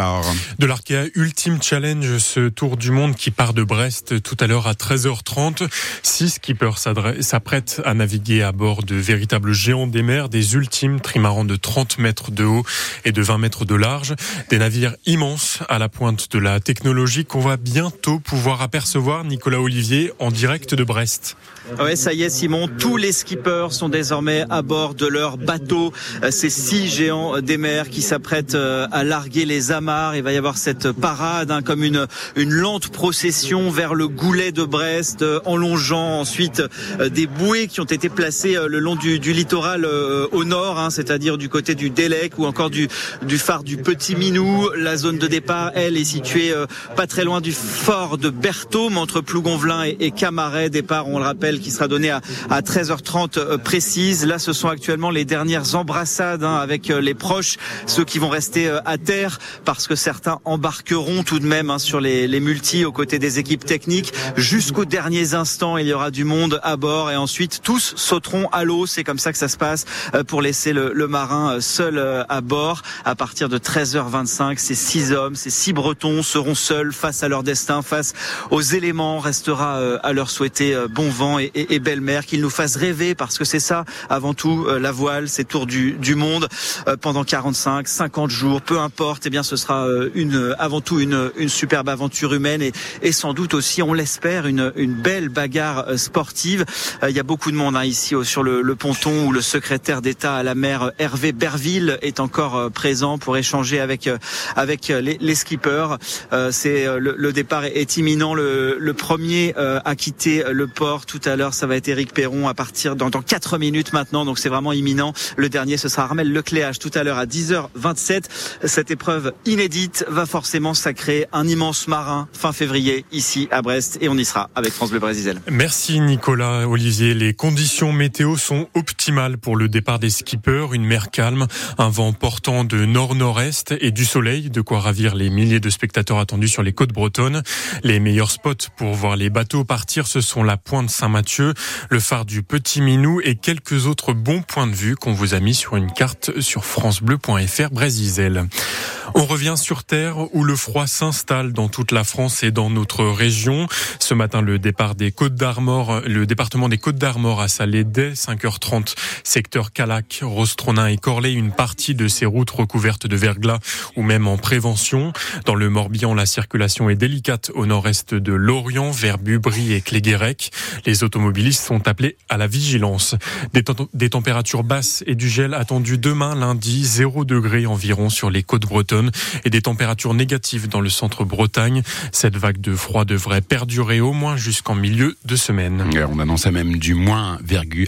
départ. De l'Arkea Ultime Challenge, ce tour du monde qui part de Brest tout à l'heure à 13h30. Six skippers s'apprêtent à naviguer à bord de véritables géants des mers, des ultimes trimarans de 30 mètres de haut et de 20 mètres de large. Des navires immenses à la pointe de la technologie qu'on va bientôt pouvoir apercevoir, Nicolas Olivier, en direct de Brest. Ouais, ça y est, Simon. Tous les skippers sont désormais à bord de leur bateau. Euh, ces six géants des mers qui s'apprêtent euh, à larguer les Il va y avoir cette parade, hein, comme une, lente procession vers le goulet de Brest, euh, en longeant ensuite des bouées qui ont été placées le long du, littoral au nord, hein, c'est-à-dire du côté du Délec ou encore du, phare du Petit Minou. La zone de départ, elle, est située pas très loin du fort de Berthaume, entre Plougonvelin et, et Camaret. Départ, on le rappelle, qui sera donné à, à 13h30 euh, précise. Là, ce sont actuellement les dernières embrassades hein, avec euh, les proches, ceux qui vont rester euh, à terre que certains embarqueront tout de même hein, sur les, les multis aux côtés des équipes techniques. Jusqu'aux derniers instants, il y aura du monde à bord et ensuite tous sauteront à l'eau. C'est comme ça que ça se passe pour laisser le, le marin seul à bord. À partir de 13h25, ces six hommes, ces six Bretons seront seuls face à leur destin, face aux éléments. Restera à leur souhaiter bon vent et, et, belle-mère, qu'ils nous fassent rêver parce que c'est ça avant tout euh, la voile, c'est tour du, du monde euh, pendant 45, 50 jours, peu importe. Eh bien, ce sera euh, une avant tout une, une superbe aventure humaine et, et sans doute aussi, on l'espère, une, une belle bagarre sportive. Il y a beaucoup de monde hein, ici sur le, le, ponton où le secrétaire d'État à la mer Hervé Berville est encore présent pour échanger avec avec les, les skippers. c'est le, le, départ est imminent. Le, le premier à quitter le port tout à l'heure ça va être Eric Perron à partir dans, dans 4 minutes maintenant. Donc c'est vraiment imminent. Le dernier, ce sera Armel Lecléage tout à l'heure à 10h27. Cette épreuve inédite va forcément sacrer un immense marin fin février ici à Brest et on y sera avec France Bleu Brésil. Merci Nicolas Olivier. Les conditions météo sont optimales pour le départ des skippers. Une mer calme, un vent portant de nord-nord-est et du soleil, de quoi ravir les milliers de spectateurs attendus sur les côtes bretonnes. Les meilleurs spots pour voir les bateaux partir, ce sont la pointe Saint-Mathieu le phare du Petit Minou et quelques autres bons points de vue qu'on vous a mis sur une carte sur francebleu.fr Brésil. On revient sur Terre où le froid s'installe dans toute la France et dans notre région. Ce matin, le départ des Côtes d'Armor, le département des Côtes d'Armor a salé dès 5h30. Secteur Calac, Rostronin et Corlay, une partie de ces routes recouvertes de verglas ou même en prévention. Dans le Morbihan, la circulation est délicate au nord-est de Lorient, vers Bubry et Cléguérec. Les automobilistes sont appelés à la vigilance. Des, températures basses et du gel attendus demain lundi, 0 degré environ sur les côtes bretonnes et des températures négatives dans le centre Bretagne. Cette vague de froid devrait perdurer au moins jusqu'en milieu de semaine. On annonçait même du moins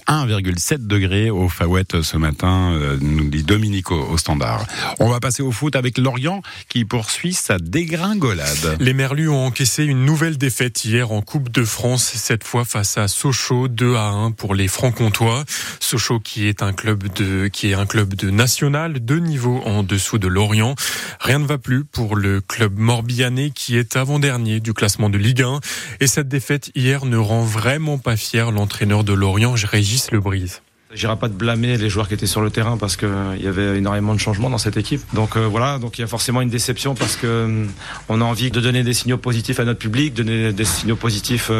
1,7 degré au Fawet ce matin, euh, nous dit Dominique au standard. On va passer au foot avec Lorient qui poursuit sa dégringolade. Les Merlus ont encaissé une nouvelle défaite hier en Coupe de France, cette fois face à Sochaux, 2 à 1 pour les Francs-Comtois. Sochaux qui est un club de, qui est un club de national, deux niveaux en dessous de Lorient. Rien ne va plus pour le club morbihanais qui est avant-dernier du classement de Ligue 1. Et cette défaite hier ne rend vraiment pas fier l'entraîneur de Lorient, Régis Lebrise. J'irai pas de blâmer les joueurs qui étaient sur le terrain parce qu'il euh, y avait énormément de changements dans cette équipe. Donc euh, voilà, donc il y a forcément une déception parce que euh, on a envie de donner des signaux positifs à notre public, donner des signaux positifs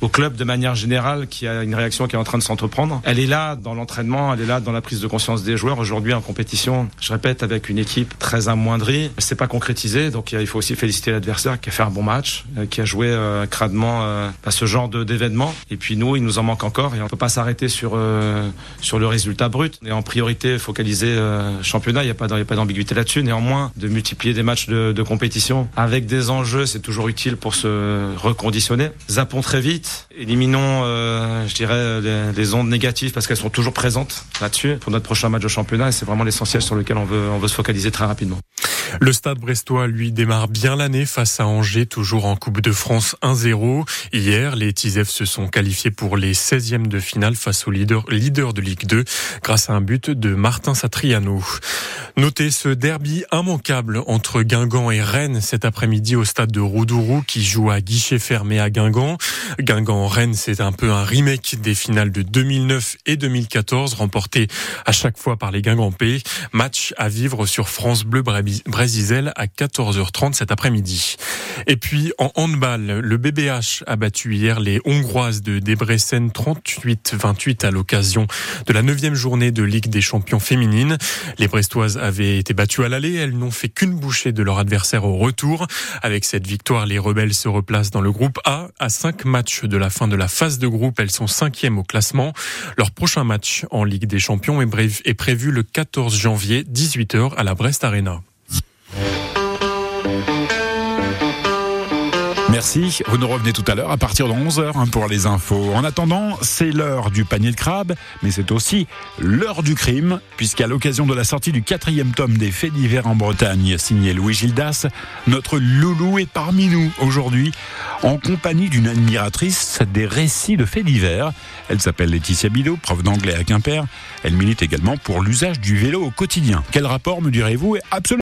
au club de manière générale, qui a une réaction qui est en train de s'entreprendre. Elle est là dans l'entraînement, elle est là dans la prise de conscience des joueurs. Aujourd'hui en compétition, je répète, avec une équipe très amoindrie, c'est pas concrétisé. Donc il faut aussi féliciter l'adversaire qui a fait un bon match, qui a joué cradement à ce genre d'événement. Et puis nous, il nous en manque encore et on peut pas s'arrêter sur sur le résultat brut. Et en priorité focalisé euh, championnat, il n'y a pas d'ambiguïté là-dessus. Néanmoins, de multiplier des matchs de, de compétition avec des enjeux, c'est toujours utile pour se reconditionner. Zappons très vite, éliminons, euh, je dirais, les, les, ondes négatives parce qu'elles sont toujours présentes là-dessus pour notre prochain match de championnat. Et c'est vraiment l'essentiel sur lequel on veut, on veut se focaliser très rapidement. Le stade brestois, lui, démarre bien l'année face à Angers, toujours en Coupe de France 1-0. Hier, les Tisef se sont qualifiés pour les 16e de finale face au leader, de Ligue 2 grâce à un but de Martin Satriano. Notez ce derby immanquable entre Guingamp et Rennes cet après-midi au stade de Roudourou qui joue à guichet fermé à Guingamp. Guingamp-Rennes, c'est un peu un remake des finales de 2009 et 2014 remportées à chaque fois par les Guingampais. Match à vivre sur France Bleu À 14h30 cet après-midi. Et puis en handball, le BBH a battu hier les Hongroises de Debrecen 38-28 à l'occasion de la neuvième journée de Ligue des champions féminines. Les Brestoises avaient été battues à l'aller. Elles n'ont fait qu'une bouchée de leur adversaire au retour. Avec cette victoire, les rebelles se replacent dans le groupe A. À cinq matchs de la fin de la phase de groupe, elles sont cinquièmes au classement. Leur prochain match en Ligue des Champions est prévu le 14 janvier, 18h à la Brest Arena. Merci. Vous nous revenez tout à l'heure à partir de 11h hein, pour les infos. En attendant, c'est l'heure du panier de crabe, mais c'est aussi l'heure du crime, puisqu'à l'occasion de la sortie du quatrième tome des faits divers en Bretagne, signé Louis Gildas, notre loulou est parmi nous aujourd'hui, en compagnie d'une admiratrice des récits de faits divers. Elle s'appelle Laetitia Bidot, prof d'anglais à Quimper. Elle milite également pour l'usage du vélo au quotidien. Quel rapport, me direz-vous, est absolument